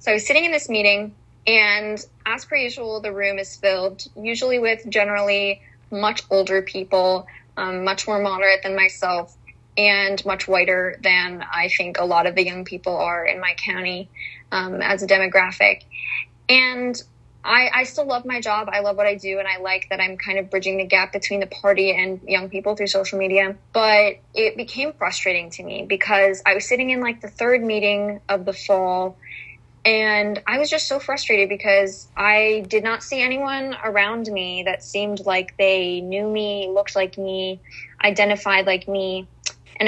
So I was sitting in this meeting, and as per usual, the room is filled, usually with generally much older people, um, much more moderate than myself, and much whiter than I think a lot of the young people are in my county um, as a demographic. And I, I still love my job. I love what I do, and I like that I'm kind of bridging the gap between the party and young people through social media. But it became frustrating to me because I was sitting in like the third meeting of the fall, and I was just so frustrated because I did not see anyone around me that seemed like they knew me, looked like me, identified like me.